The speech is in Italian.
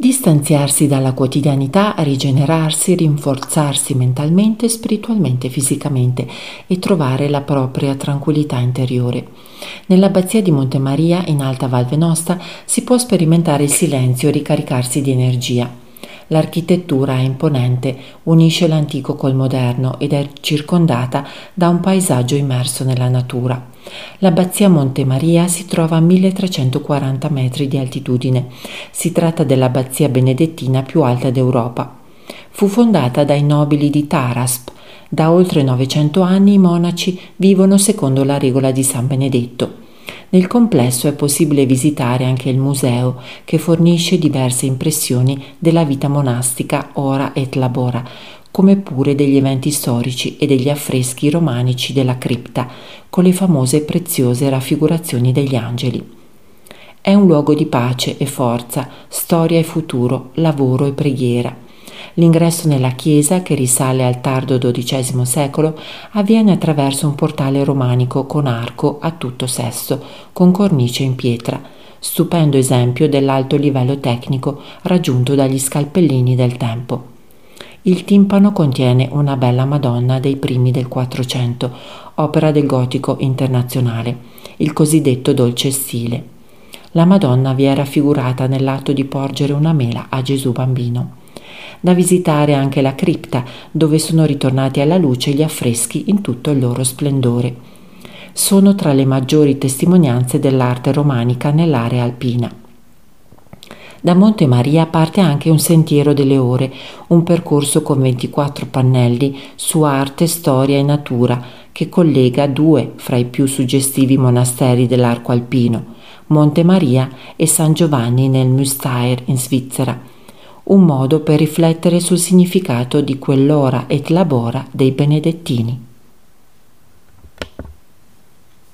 Distanziarsi dalla quotidianità, rigenerarsi, rinforzarsi mentalmente, spiritualmente e fisicamente e trovare la propria tranquillità interiore. Nell'abbazia di Monte Maria, in Alta Val Venosta, si può sperimentare il silenzio e ricaricarsi di energia. L'architettura è imponente, unisce l'antico col moderno ed è circondata da un paesaggio immerso nella natura. L'abbazia Monte Maria si trova a 1340 metri di altitudine. Si tratta dell'abbazia benedettina più alta d'Europa. Fu fondata dai nobili di Tarasp. Da oltre 900 anni i monaci vivono secondo la regola di San Benedetto. Nel complesso è possibile visitare anche il museo che fornisce diverse impressioni della vita monastica ora et labora, come pure degli eventi storici e degli affreschi romanici della cripta, con le famose e preziose raffigurazioni degli angeli. È un luogo di pace e forza, storia e futuro, lavoro e preghiera. L'ingresso nella chiesa, che risale al tardo XII secolo, avviene attraverso un portale romanico con arco a tutto sesso, con cornice in pietra, stupendo esempio dell'alto livello tecnico raggiunto dagli scalpellini del tempo. Il timpano contiene una bella Madonna dei primi del Quattrocento, opera del gotico internazionale, il cosiddetto dolce stile. La Madonna vi è raffigurata nell'atto di porgere una mela a Gesù bambino. Da visitare anche la cripta, dove sono ritornati alla luce gli affreschi in tutto il loro splendore. Sono tra le maggiori testimonianze dell'arte romanica nell'area alpina. Da Monte Maria parte anche un sentiero delle ore, un percorso con 24 pannelli su arte, storia e natura che collega due fra i più suggestivi monasteri dell'arco alpino, Monte Maria e San Giovanni nel Müstair in Svizzera, un modo per riflettere sul significato di quell'ora et labora dei benedettini.